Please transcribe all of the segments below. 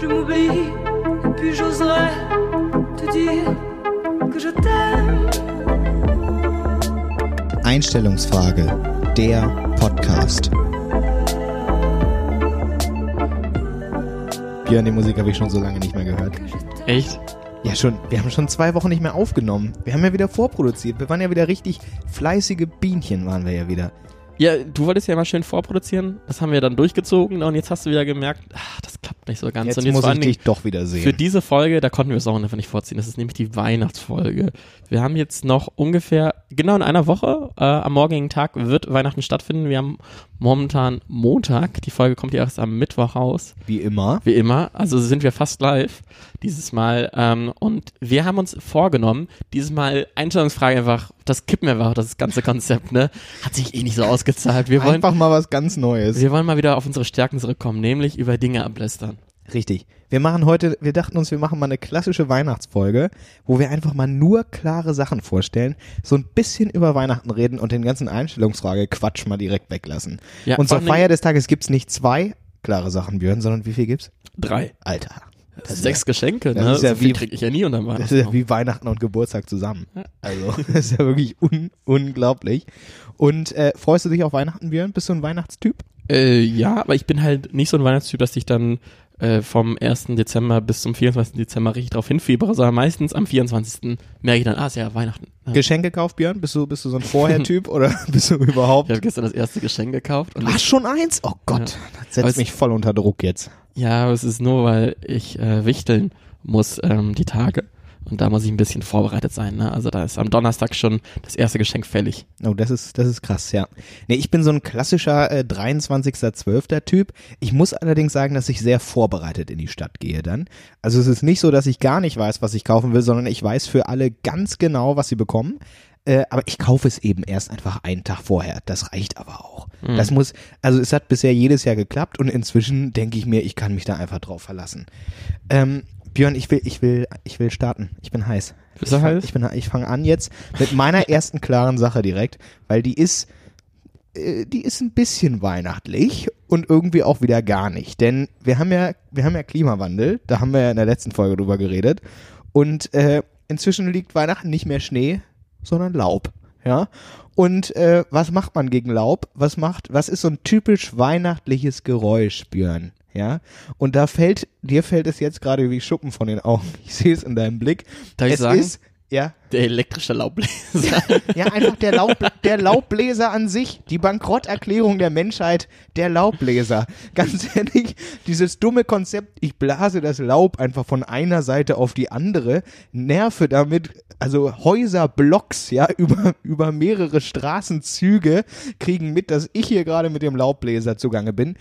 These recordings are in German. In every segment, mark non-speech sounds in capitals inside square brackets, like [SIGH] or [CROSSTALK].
je m'oublie, et puis j'oserais te dire que je t'aime. Einstellungsfrage, der Podcast. Björn, die Musik habe ich schon so lange nicht mehr gehört. Echt? Ja, schon. Wir haben schon zwei Wochen nicht mehr aufgenommen. Wir haben ja wieder vorproduziert. Wir waren ja wieder richtig fleißige Bienchen, waren wir ja wieder. Ja, du wolltest ja immer schön vorproduzieren. Das haben wir dann durchgezogen und jetzt hast du wieder gemerkt, ach, das klappt nicht so ganz. Jetzt, und jetzt muss ich dich doch wieder sehen. für diese Folge, da konnten wir es auch einfach nicht vorziehen. Das ist nämlich die Weihnachtsfolge. Wir haben jetzt noch ungefähr, genau in einer Woche, äh, am morgigen Tag wird Weihnachten stattfinden. Wir haben momentan Montag. Die Folge kommt ja erst am Mittwoch raus. Wie immer. Wie immer. Also sind wir fast live dieses Mal. Ähm, und wir haben uns vorgenommen, dieses Mal Einstellungsfrage einfach, das kippen wir einfach, das ganze Konzept, ne? Hat sich eh nicht so ausgezahlt. Wir wollen, Einfach mal was ganz Neues. wir wollen mal wieder auf unsere Stärken zurückkommen, nämlich über Dinge ablästern. Richtig. Wir machen heute, wir dachten uns, wir machen mal eine klassische Weihnachtsfolge, wo wir einfach mal nur klare Sachen vorstellen, so ein bisschen über Weihnachten reden und den ganzen Einstellungsfrage-Quatsch mal direkt weglassen. Ja, und zur Feier des Tages gibt's nicht zwei klare Sachen, Björn, sondern wie viel gibt's? Drei. Alter. Das ist Sechs Geschenke, das ne? ist ja so wie- krieg ich ja nie unter Das ist ja wie Weihnachten und Geburtstag zusammen. Also, [LAUGHS] das ist ja wirklich un unglaublich. Und äh, freust du dich auf Weihnachten, Björn? Bist du ein Weihnachtstyp? Äh, ja, aber ich bin halt nicht so ein Weihnachtstyp, dass ich dann äh, vom 1. Dezember bis zum 24. Dezember richtig drauf hinfiebere, sondern meistens am 24. merke ich dann, ah, ist ja Weihnachten. Ja. Geschenke gekauft, Björn? Bist du, bist du so ein Vorher-Typ oder [LAUGHS] bist du überhaupt? Ich habe gestern das erste Geschenk gekauft und Hast schon eins? Oh Gott, Ja. das Aber setzt es- mich voll unter Druck jetzt. Ja, aber es ist nur, weil ich äh, wichteln muss ähm, die Tage. Und da muss ich ein bisschen vorbereitet sein. Ne? Also da ist am Donnerstag schon das erste Geschenk fällig. Oh, das ist, das ist krass, ja. Nee, ich bin so ein klassischer äh, 23.12. Typ. Ich muss allerdings sagen, dass ich sehr vorbereitet in die Stadt gehe dann. Also es ist nicht so, dass ich gar nicht weiß, was ich kaufen will, sondern ich weiß für alle ganz genau, was sie bekommen. Äh, aber ich kaufe es eben erst einfach einen Tag vorher. Das reicht aber auch. Das muss, also es hat bisher jedes Jahr geklappt und inzwischen denke ich mir, ich kann mich da einfach drauf verlassen. Ähm, Björn, ich will, ich will, ich will starten. Ich bin heiß. Bist du ich heiß? Ich bin, ich fange an jetzt mit meiner [LAUGHS] ersten klaren Sache direkt, weil die ist, äh, die ist ein bisschen weihnachtlich und irgendwie auch wieder gar nicht. Denn wir haben ja, wir haben ja Klimawandel, da haben wir ja in der letzten Folge drüber geredet. Und äh, inzwischen liegt Weihnachten nicht mehr Schnee, sondern Laub. Ja. Und äh, was macht man gegen Laub? Was macht, was ist so ein typisch weihnachtliches Geräusch, Björn? Ja. Und da fällt, dir fällt es jetzt gerade wie Schuppen von den Augen. Ich sehe es in deinem Blick. Darf ich es sagen? ist, ja, Der elektrische Laubbläser. [LAUGHS] ja, einfach der, Laub, der Laubbläser an sich. Die Bankrotterklärung der Menschheit, der Laubbläser. Ganz ehrlich, dieses dumme Konzept, ich blase das Laub einfach von einer Seite auf die andere, nerve damit, also Häuser, Blocks, ja, über, über mehrere Straßenzüge kriegen mit, dass ich hier gerade mit dem Laubbläser zugange bin.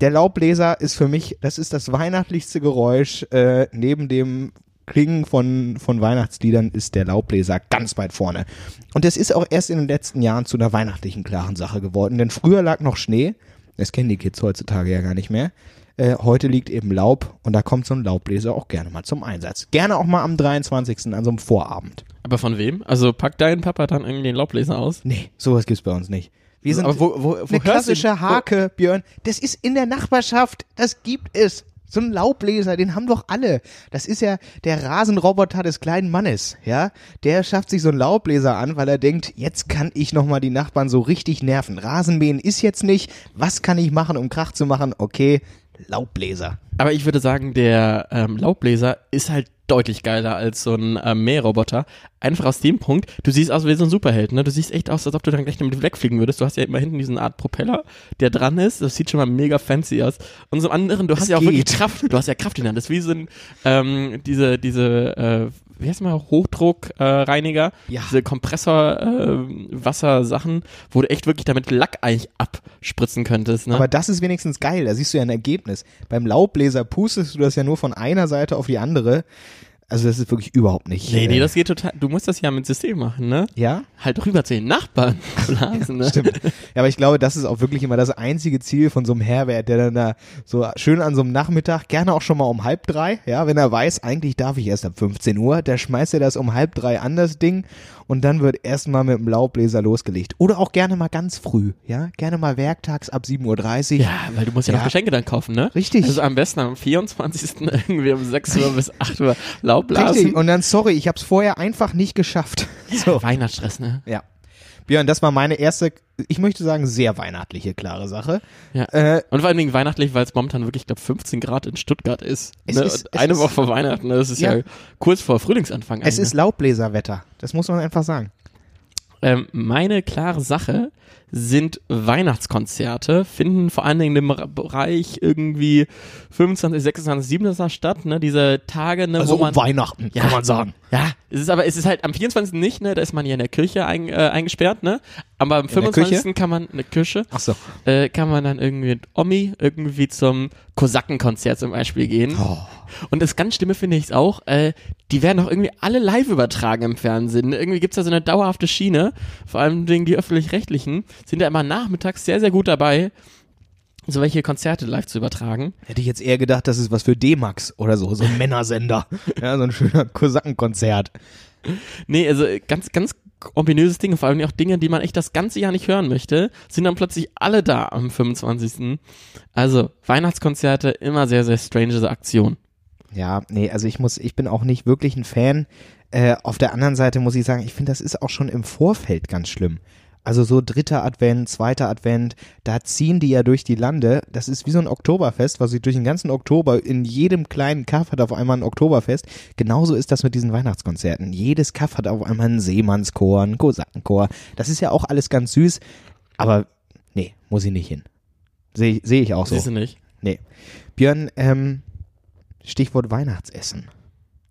Der Laubbläser ist für mich, das ist das weihnachtlichste Geräusch, äh, neben dem Klingen von, von Weihnachtsliedern ist der Laubbläser ganz weit vorne. Und das ist auch erst in den letzten Jahren zu einer weihnachtlichen klaren Sache geworden. Denn früher lag noch Schnee. Das kennen die Kids heutzutage ja gar nicht mehr. Äh, heute liegt eben Laub und da kommt so ein Laubbläser auch gerne mal zum Einsatz. Gerne auch mal am 23. an so einem Vorabend. Aber von wem? Also packt dein Papa dann irgendwie den Laubbläser aus? Nee, sowas gibt's bei uns nicht. Wir sind Aber wo, wo, wo eine klassische Hake, Björn. Das ist in der Nachbarschaft. Das gibt es. So ein Laubbläser, den haben doch alle. Das ist ja der Rasenroboter des kleinen Mannes, ja? Der schafft sich so einen Laubbläser an, weil er denkt, jetzt kann ich nochmal die Nachbarn so richtig nerven. Rasenmähen ist jetzt nicht. Was kann ich machen, um Krach zu machen? Okay, Laubbläser. Aber ich würde sagen, der ähm, Laubbläser ist halt deutlich geiler als so ein ähm, Mähroboter. Einfach aus dem Punkt, du siehst aus wie so ein Superheld, ne? Du siehst echt aus, als ob du dann gleich damit wegfliegen würdest. Du hast ja immer hinten diesen Art Propeller, der dran ist. Das sieht schon mal mega fancy aus. Und zum anderen, du hast Es ja auch wirklich geht. Kraft. Du hast ja Kraft in der Hand. Das ist wie so ein, ähm, diese, diese, äh, wie heißt mal, Hochdruckreiniger, äh. Ja. diese Kompressor, äh, Wassersachen, wo du echt wirklich damit Lack eigentlich abspritzen könntest, ne? Aber das ist wenigstens geil, da siehst du ja ein Ergebnis. Beim Laubbläser pustest du das ja nur von einer Seite auf die andere. Also das ist wirklich überhaupt nicht. Nee, nee, äh, das geht total. Du musst das ja mit System machen, ne? ja, Halt rüber zu den Nachbarn [LAUGHS] blasen, ne? stimmt. Ja, aber ich glaube, das ist auch wirklich immer das einzige Ziel von so einem Herbert, der dann da so schön an so einem Nachmittag, gerne auch schon mal um halb drei, ja, wenn er weiß, eigentlich darf ich erst ab 15 Uhr, der schmeißt er das um halb drei an das Ding und dann wird erstmal mit dem Laubbläser losgelegt. Oder auch gerne mal ganz früh, ja, gerne mal werktags ab 7.30 Uhr. Ja, weil du musst ja, Ja. noch Geschenke dann kaufen, ne? Richtig. Also am besten am 24. [LAUGHS] irgendwie um 6 Uhr bis 8 Uhr [LAUGHS] Laubblasen. Richtig, und dann, sorry, ich habe es vorher einfach nicht geschafft. So. Weihnachtsstress, ne? Ja. Björn, das war meine erste, ich möchte sagen, sehr weihnachtliche, klare Sache. Ja. Äh, Und vor allen Dingen weihnachtlich, weil es momentan wirklich, ich glaube, 15 Grad in Stuttgart ist. Es ne? ist- Eine ist- Woche vor Weihnachten, ne? das ist ja, Ja. kurz vor Frühlingsanfang. es eigentlich, ist Laubbläserwetter. Das muss man einfach sagen. Ähm, meine klare Sache sind Weihnachtskonzerte, finden vor allen Dingen im Bereich irgendwie 25, 26, 27 statt, ne? Diese Tage, ne, Also wo man um Weihnachten, Ja. kann man sagen. Ja, es ist aber es ist halt am 24. nicht, ne? Da ist man ja in der Kirche ein, äh, eingesperrt, ne? Aber am der 25. Küche? kann man eine Kirche, Ach so. äh, kann man dann irgendwie mit Omi irgendwie zum Kosakenkonzert zum Beispiel gehen. Oh. Und das ganz Schlimme finde ich auch, äh, die werden auch irgendwie alle live übertragen im Fernsehen. Irgendwie gibt's da so eine dauerhafte Schiene, vor allem die öffentlich-rechtlichen, sind da immer nachmittags sehr, sehr gut dabei, so welche Konzerte live zu übertragen. Hätte ich jetzt eher gedacht, das ist was für D-Max oder so, so ein Männersender. [LAUGHS] ja, so ein schöner Kosakenkonzert. Nee, also ganz, ganz ominöses Ding, vor allem auch Dinge, die man echt das ganze Jahr nicht hören möchte, sind dann plötzlich alle da am 25. Also Weihnachtskonzerte, immer sehr, sehr strange Aktion. Ja, nee, also ich muss, ich bin auch nicht wirklich ein Fan. Äh, auf der anderen Seite muss ich sagen, ich finde, das ist auch schon im Vorfeld ganz schlimm. Also so dritter Advent, zweiter Advent, da ziehen die ja durch die Lande. Das ist wie so ein Oktoberfest, was sich durch den ganzen Oktober in jedem kleinen Kaff hat auf einmal ein Oktoberfest. Genauso ist das mit diesen Weihnachtskonzerten. Jedes Kaff hat auf einmal einen Seemannschor, einen Kosakenchor. Das ist ja auch alles ganz süß, aber nee, muss ich nicht hin. Sehe seh ich auch so. Siehst du nicht? Nee. Björn, ähm, Stichwort Weihnachtsessen.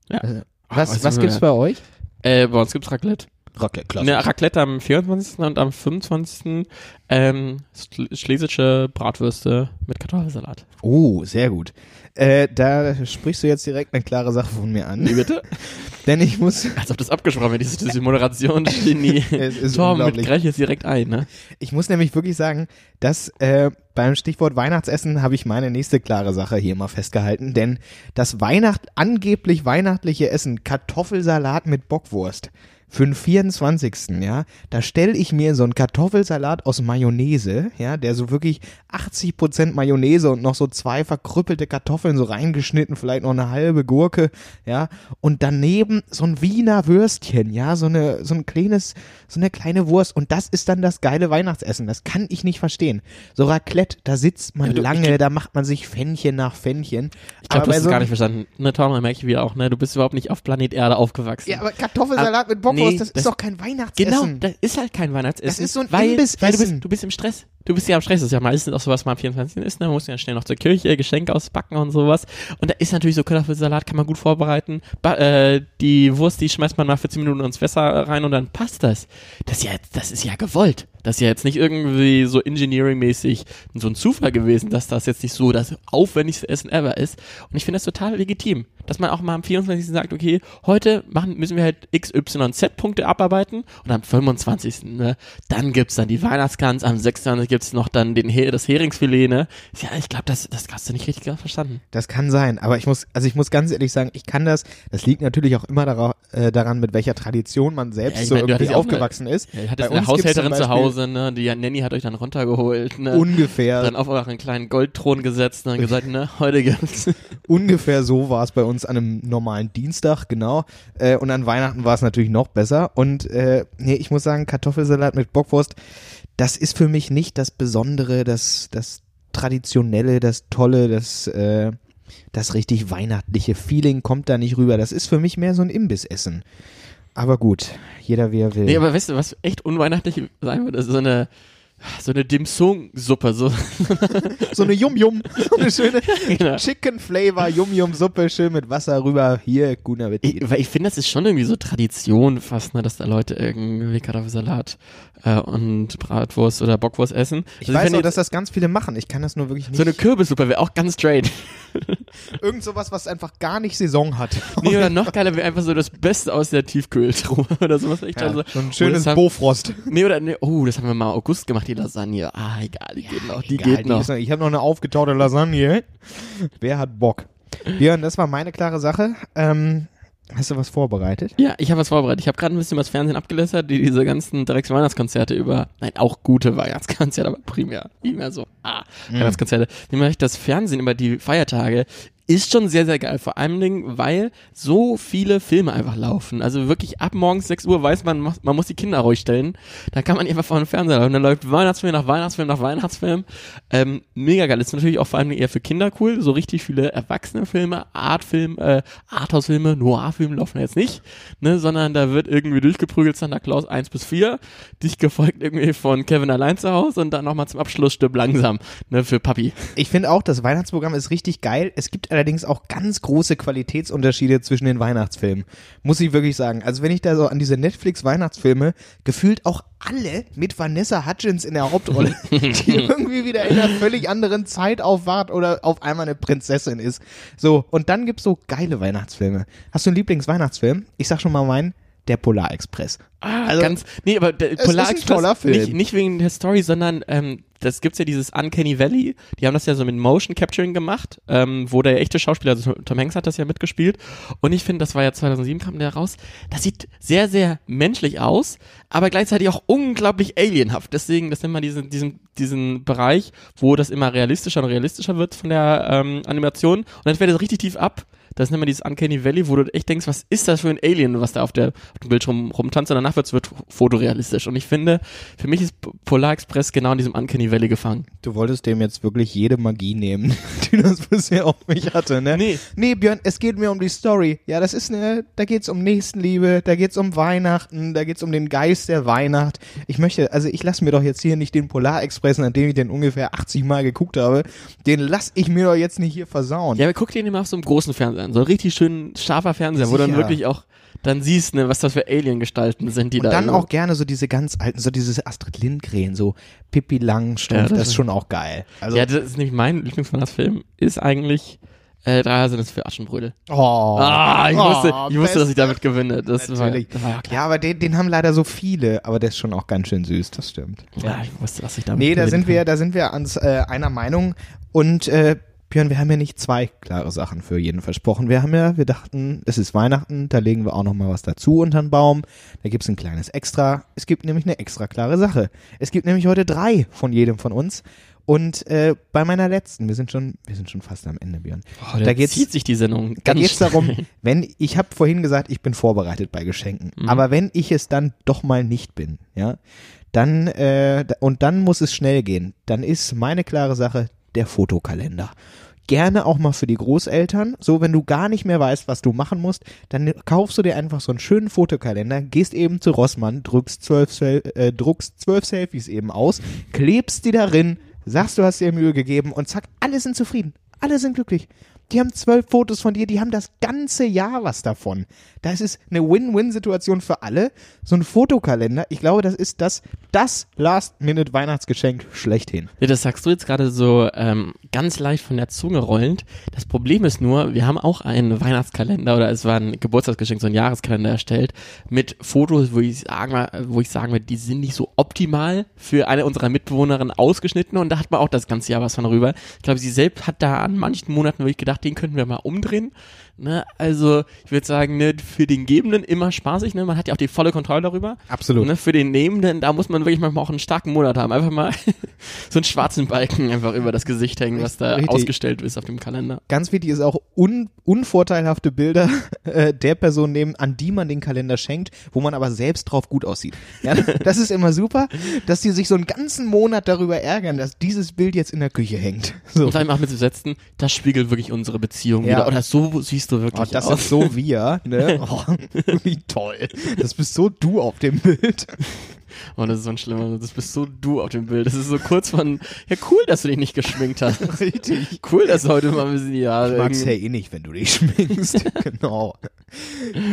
Ja. Ach, Was, was gibt's bei euch? Äh, bei uns gibt's Raclette. Raclette, Ne, Raclette am 24. und am 25. Ähm, schl- schlesische Bratwürste mit Kartoffelsalat. Oh, sehr gut. Äh, da sprichst du jetzt direkt eine klare Sache von mir an. Wie bitte? [LAUGHS] Denn ich muss, Als ob das abgesprochen wird, diese, diese Moderationsgenie. [LAUGHS] Es ist Tom, mit gleich jetzt direkt ein, ne? ich muss nämlich wirklich sagen, dass äh, beim Stichwort Weihnachtsessen habe ich meine nächste klare Sache hier mal festgehalten. Denn das Weihnacht, angeblich weihnachtliche Essen, Kartoffelsalat mit Bockwurst. Für den 24. ja, da stelle ich mir so einen Kartoffelsalat aus Mayonnaise, ja, der so wirklich 80% Mayonnaise und noch so zwei verkrüppelte Kartoffeln so reingeschnitten, vielleicht noch eine halbe Gurke, ja, und daneben so ein Wiener Würstchen, ja, so eine, so ein kleines, so eine kleine Wurst und das ist dann das geile Weihnachtsessen, das kann ich nicht verstehen. So Raclette, da sitzt man Ja, du, ich lange, glaub- da macht man sich Fännchen nach Fännchen. Ich glaube, Aber du hast es so gar nicht verstanden. Ne, Tom, merke ich wieder auch, ne? Du bist überhaupt nicht auf Planet Erde aufgewachsen. Ja, aber Kartoffelsalat mit Bockwurst, nee, das, das- ist doch kein Weihnachtsessen. Genau, das ist halt kein Weihnachtsessen. Das ist so ein weil, weil du bist, du bist im Stress. Du bist ja am Stress. Das ist ja meistens auch so, was man am 24. ist. Ne? Man muss ja schnell noch zur Kirche, Geschenke auspacken und sowas. Und da ist natürlich so Kartoffelsalat, kann man gut vorbereiten. Ba äh, die Wurst, die schmeißt man mal für 10 Minuten ins Wasser rein und dann passt das. Das ist ja, das ist ja gewollt. Das ist ja jetzt nicht irgendwie so engineering-mäßig so ein Zufall gewesen, dass das jetzt nicht so das aufwendigste Essen ever ist. Und ich finde das total legitim, dass man auch mal am 24. sagt, okay, heute machen, müssen wir halt XYZ-Punkte abarbeiten und am 25. Ne, dann gibt's dann die Weihnachtsgans, am 26. gibt's noch dann den, He- das Heringsfilet, ne. Ja, ich glaube, das, das hast du nicht richtig verstanden. Das kann sein, aber ich muss, also ich muss ganz ehrlich sagen, ich kann das, das liegt natürlich auch immer dara, äh, daran, mit welcher Tradition man selbst Ja, ich so meine, du irgendwie aufgewachsen ist. Ja, Bei eine uns Haushälterin zu Hause, ne, die Nanny hat euch dann runtergeholt, ne. Ungefähr, dann auf euren kleinen Goldthron gesetzt und dann gesagt, ne, heute gibt's. [LAUGHS] ungefähr so war es bei uns an einem normalen Dienstag, genau. Äh, und an Weihnachten war es natürlich noch besser. Und äh, nee, ich muss sagen, Kartoffelsalat mit Bockwurst, das ist für mich nicht das Besondere, das, das Traditionelle, das Tolle, das, äh, das richtig weihnachtliche Feeling kommt da nicht rüber. Das ist für mich mehr so ein Imbissessen. Aber gut, jeder wie er will. Nee, aber weißt du, was echt unweihnachtlich sein würde? So eine, so eine Dim Sum Suppe, so. [LAUGHS] So eine Yum-Yum, so eine schöne [LAUGHS] Genau. Chicken Flavor Yum-Yum-Suppe, schön mit Wasser rüber. Hier, guten Appetit. Ich, weil ich finde, das ist schon irgendwie so Tradition fast, ne, dass da Leute irgendwie Kartoffelsalat äh, und Bratwurst oder Bockwurst essen. Ich Also weiß wenn auch, dass das ganz viele machen. Ich kann das nur wirklich nicht. so eine Kürbissuppe wäre auch ganz straight. [LAUGHS] Irgend sowas, was einfach gar nicht Saison hat. Nee, oder noch geiler wäre einfach so das Beste aus der Tiefkühltruhe oder sowas. Ich Ja, also, so ein oh, schönes haben- Bofrost. Nee, oder, nee, oh, das haben wir mal August gemacht, die Lasagne. Ah, egal, die geht noch, die Egal, geht noch. ist noch- ich habe noch eine aufgetaute Lasagne. Wer hat Bock? Björn, das war meine klare Sache. Ähm, hast du was vorbereitet? Ja, ich habe was vorbereitet. Ich habe gerade ein bisschen was Fernsehen abgelässert, die diese ganzen Drecks-Weihnachtskonzerte über, nein, auch gute Weihnachtskonzerte, aber primär, primär so, ah, Weihnachtskonzerte. Nämlich das Fernsehen über die Feiertage ist schon sehr, sehr geil. Vor allem, Dingen, weil so viele Filme einfach laufen. Also wirklich ab morgens 6 Uhr weiß man, man muss die Kinder ruhig stellen. Da kann man einfach vor dem Fernseher laufen. Dann läuft Weihnachtsfilm nach Weihnachtsfilm nach Weihnachtsfilm. Ähm, mega geil. Ist natürlich auch vor allem eher für Kinder cool. So richtig viele erwachsene Filme, Artfilm, äh, Arthouse-Filme, Noir-Filme laufen jetzt nicht, ne, sondern da wird irgendwie durchgeprügelt Santa Claus 1 bis 4, dich gefolgt irgendwie von Kevin allein zu Hause und dann nochmal zum Abschluss stirb langsam, ne, für Papi. Ich finde auch, das Weihnachtsprogramm ist richtig geil. Es gibt allerdings auch ganz große Qualitätsunterschiede zwischen den Weihnachtsfilmen. Muss ich wirklich sagen. Also wenn ich da so an diese Netflix-Weihnachtsfilme, gefühlt auch alle mit Vanessa Hudgens in der Hauptrolle, [LAUGHS] die irgendwie wieder in einer völlig anderen Zeit aufwacht oder auf einmal eine Prinzessin ist. So, und dann gibt's so geile Weihnachtsfilme. Hast du einen Lieblingsweihnachtsfilm? Ich sag schon mal meinen, der Polarexpress. Ah, Also, ganz, nee, aber der ist ein Polar Express, toller Film. Nicht, nicht wegen der Story, sondern ähm, das gibt's ja dieses Uncanny Valley. Die haben das ja so mit Motion Capturing gemacht, ähm, wo der echte Schauspieler, also Tom Hanks hat das ja mitgespielt. Und ich finde, das war ja 2007 kam der raus. Das sieht sehr, sehr menschlich aus, aber gleichzeitig auch unglaublich alienhaft. Deswegen, das nennt man diesen, diesen, diesen Bereich, wo das immer realistischer und realistischer wird von der ähm, Animation. Und dann fällt es richtig tief ab. Das nennt man dieses Uncanny Valley, wo du echt denkst, was ist das für ein Alien, was da auf, der, auf dem Bildschirm rumtanzt und danach wird's wird fotorealistisch. Und ich finde, für mich ist Polar Express genau in diesem Uncanny Valley gefangen. Du wolltest dem jetzt wirklich jede Magie nehmen, [LAUGHS] die das bisher auf mich hatte, ne? Nee. Nee, Björn, es geht mir um die Story. Ja, das ist ne, da geht's um Nächstenliebe, da geht's um Weihnachten, da geht's um den Geist der Weihnacht. Ich möchte, also ich lasse mir doch jetzt hier nicht den Polarexpress, nachdem ich den ungefähr 80 Mal geguckt habe, den lass ich mir doch jetzt nicht hier versauen. Ja, aber guck dir den immer auf so einem großen Fernseher an. So ein richtig schön scharfer Fernseher, wo du dann Sicher. wirklich auch dann siehst, ne, was das für Alien-Gestalten sind, die Und da. dann irgendwo- auch gerne so diese ganz alten, so dieses Astrid Lindgren, so Pippi Langstrumpf, Ja, das das ist schon auch geil. Also, Ja, das ist nämlich mein Lieblingsweihnachtsfilm, ist eigentlich äh, drei sind es für Aschenbrödel. oh, Ah, ich wusste, oh, ich wusste, dass ich damit gewinne. Das war, Natürlich. das war ja aber den, den haben leider so viele, aber der ist schon auch ganz schön süß, das stimmt. Ja, ich wusste, dass ich damit Nee, da sind kann. wir, da sind wir ans äh, einer Meinung und äh, Björn, wir haben ja nicht zwei klare Sachen für jeden versprochen. Wir haben ja, wir dachten, es ist Weihnachten, da legen wir auch noch mal was dazu unter den Baum. Da gibt's ein kleines Extra. Es gibt nämlich eine extra klare Sache. Es gibt nämlich heute drei von jedem von uns. Und äh, bei meiner letzten, wir sind schon, wir sind schon fast am Ende, Björn. Oh, da da geht's- zieht sich die Sendung. Da ganz geht es darum, schnell. wenn, ich habe vorhin gesagt, ich bin vorbereitet bei Geschenken. Mhm. Aber wenn ich es dann doch mal nicht bin, ja, dann, äh, da- und dann muss es schnell gehen, dann ist meine klare Sache der Fotokalender. Gerne auch mal für die Großeltern. So, wenn du gar nicht mehr weißt, was du machen musst, dann kaufst du dir einfach so einen schönen Fotokalender, gehst eben zu Rossmann, drückst zwölf, äh, druckst zwölf Selfies eben aus, klebst die darin, sagst, du hast dir Mühe gegeben und zack, alle sind zufrieden. Alle sind glücklich. Die haben zwölf Fotos von dir, die haben das ganze Jahr was davon. Das ist eine Win-Win-Situation für alle. So ein Fotokalender, ich glaube, das ist das, das Last-Minute-Weihnachtsgeschenk schlechthin. Ja, das sagst du jetzt gerade so ähm, ganz leicht von der Zunge rollend. Das Problem ist nur, wir haben auch einen Weihnachtskalender oder es war ein Geburtstagsgeschenk, so ein Jahreskalender erstellt mit Fotos, wo ich sagen wo ich sagen würde, die sind nicht so optimal für eine unserer Mitbewohnerinnen ausgeschnitten und da hat man auch das ganze Jahr was von rüber. Ich glaube, sie selbst hat da an manchen Monaten wirklich gedacht, den könnten wir mal umdrehen. Ne? Also ich würde sagen, ne, für den Gebenden immer spaßig, ne? man hat ja auch die volle Kontrolle darüber. Absolut. Ne, für den Nehmenden, da muss man wirklich manchmal auch einen starken Monat haben. Einfach mal [LAUGHS] so einen schwarzen Balken einfach über das Gesicht hängen, was da Richtig. ausgestellt ist auf dem Kalender. Ganz wichtig ist auch un unvorteilhafte Bilder [LAUGHS] äh, der Person nehmen, an die man den Kalender schenkt, wo man aber selbst drauf gut aussieht. Ja, [LAUGHS] das ist immer super, dass die sich so einen ganzen Monat darüber ärgern, dass dieses Bild jetzt in der Küche hängt. So. Und dann auch mit zu setzen, das spiegelt wirklich unsere Beziehung Ja. wieder. Oder so siehst du wirklich Oh, das aus. ist so wir, ne? [LAUGHS] Oh, [LAUGHS] wie toll. Das bist so du auf dem Bild. Oh, das ist so ein schlimmer, das bist so du auf dem Bild. Das ist so kurz von, ja cool, dass du dich nicht geschminkt hast. [LAUGHS] Richtig. Cool, dass du heute mal ein bisschen die Haare Ich mag's ja eh nicht, wenn du dich schminkst. genau.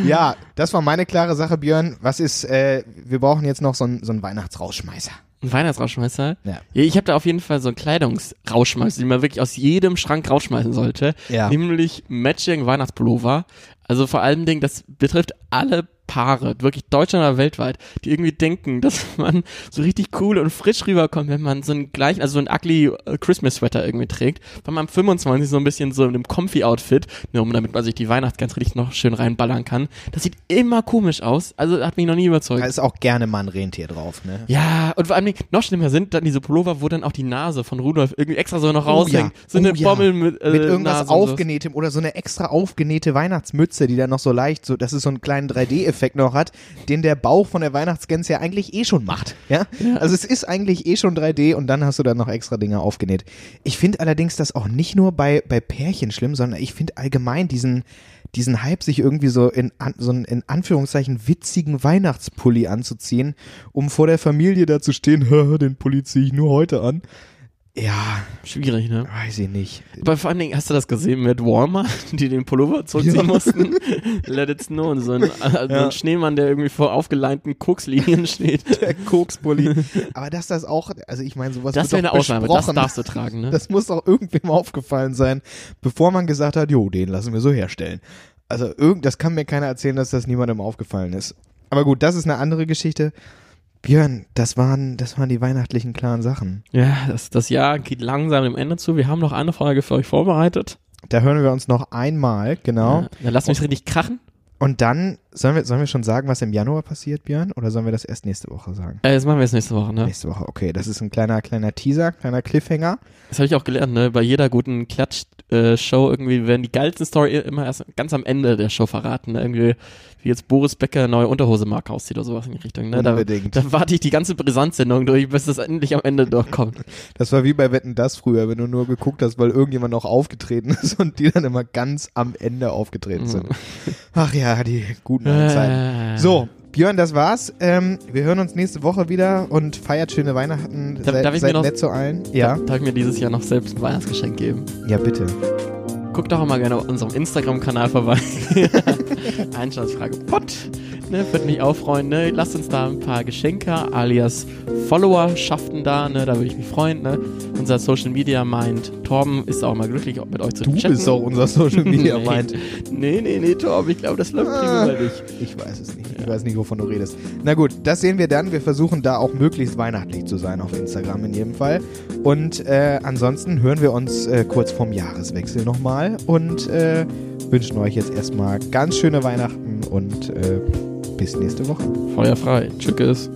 Ja, das war meine klare Sache, Björn. Was ist, äh, wir brauchen jetzt noch so einen so einen Weihnachtsrausschmeißer. Ein Weihnachtsrausschmeißer? Ja. Ich habe da auf jeden Fall so einen Kleidungsrausschmeißer, den man wirklich aus jedem Schrank rausschmeißen sollte. Ja. Nämlich Matching Weihnachtspullover. Also vor allem Dingen, das betrifft alle Paare, wirklich Deutschland oder weltweit, die irgendwie denken, dass [LAUGHS] man so richtig cool und frisch rüberkommt, wenn man so einen gleichen, also so einen ugly äh, Christmas Sweater irgendwie trägt, weil man am 25 so ein bisschen so in einem comfy Outfit, ne, um damit man sich die Weihnachtsgans richtig noch schön reinballern kann. Das sieht immer komisch aus, also hat mich noch nie überzeugt. Da ist auch gerne mal ein Rentier drauf, ne? Ja, und vor allem noch schlimmer sind dann diese Pullover, wo dann auch die Nase von Rudolf irgendwie extra so noch raushängt. So Oh eine ja. Bommel mit, äh, Mit irgendwas Nase aufgenähtem oder so eine extra aufgenähte Weihnachtsmütze, die dann noch so leicht, so, dass es so einen kleinen 3D-Effekt noch hat, den der Bauch von der Weihnachtsgans ja eigentlich eh schon macht. Ja? Also es ist eigentlich eh schon 3D und dann hast du dann noch extra Dinge aufgenäht. Ich finde allerdings das auch nicht nur bei, bei Pärchen schlimm, sondern ich finde allgemein diesen, diesen Hype, sich irgendwie so in, an, so einen in Anführungszeichen witzigen Weihnachtspulli anzuziehen, um vor der Familie da zu stehen, "Haha, [LAUGHS] den Pulli ziehe ich nur heute an. Ja, Schwierig, ne? weiß ich nicht. Aber vor allen Dingen, hast du das gesehen mit Warmer, [LAUGHS] die den Pullover zurückziehen Ja. mussten? [LAUGHS] Let it snow und so ein, also Ja. ein Schneemann, der irgendwie vor aufgeleinten Kokslinien steht. [LAUGHS] der Kokspulli. Aber dass das auch, also ich meine, sowas Das wäre eine Ausnahme, das darfst du tragen, ne? Das muss doch irgendwem aufgefallen sein, bevor man gesagt hat, jo, den lassen wir so herstellen. Also irgend, das kann mir keiner erzählen, dass das niemandem aufgefallen ist. Aber gut, das ist eine andere Geschichte. Björn, das waren, das waren die weihnachtlichen klaren Sachen. Ja, das, das Jahr geht langsam dem Ende zu. Wir haben noch eine Frage für euch vorbereitet. Da hören wir uns noch einmal, genau. Ja, dann lassen wir es richtig krachen. Und dann, sollen wir, sollen wir schon sagen, was im Januar passiert, Björn? Oder sollen wir das erst nächste Woche sagen? Äh, das machen wir jetzt nächste Woche, ne? Nächste Woche, okay. Das ist ein kleiner, kleiner Teaser, kleiner Cliffhanger. Das habe ich auch gelernt, ne? Bei jeder guten Klatsch-Show irgendwie werden die geilsten Story immer erst ganz am Ende der Show verraten. Ne? Irgendwie, wie jetzt Boris Becker neue Unterhosemarke auszieht oder sowas in die Richtung. Ne? Da, Unbedingt. da warte ich die ganze Brisanz-Sendung durch, bis das endlich am Ende durchkommt. [LAUGHS] Das war wie bei Wetten das früher, wenn du nur geguckt hast, weil irgendjemand noch aufgetreten [LAUGHS] ist und die dann immer ganz am Ende aufgetreten sind. Ach ja, die guten Zeiten. Äh. So, Björn, das war's. Ähm, wir hören uns nächste Woche wieder und feiert schöne Weihnachten. Darf- seid darf ich seid mir noch- nett zu allen. Ja, Darf ich mir dieses Jahr noch selbst ein Weihnachtsgeschenk geben? ja bitte. Guckt doch auch mal gerne auf unserem Instagram-Kanal vorbei. [LAUGHS] [LAUGHS] Einstandsfrage Pott. Ne, würde mich auch freuen. Ne? Lasst uns da ein paar Geschenke alias Followerschaften da. Ne? Da würde ich mich freuen. Ne? Unser Social Media meint, Torben ist auch mal glücklich, mit euch zu Du chatten. bist auch unser Social Media [LAUGHS] nee, Mind. Nee, nee, nee, Torben. Ich glaube, das läuft Ah. dich. Ich weiß es nicht. Ich weiß nicht, wovon du redest. Na gut, das sehen wir dann. Wir versuchen da auch möglichst weihnachtlich zu sein auf Instagram in jedem Fall. Und äh, ansonsten hören wir uns äh, kurz vorm Jahreswechsel nochmal und äh, wünschen euch jetzt erstmal ganz schöne Weihnachten und äh, bis nächste Woche. Feuer frei. Tschüss.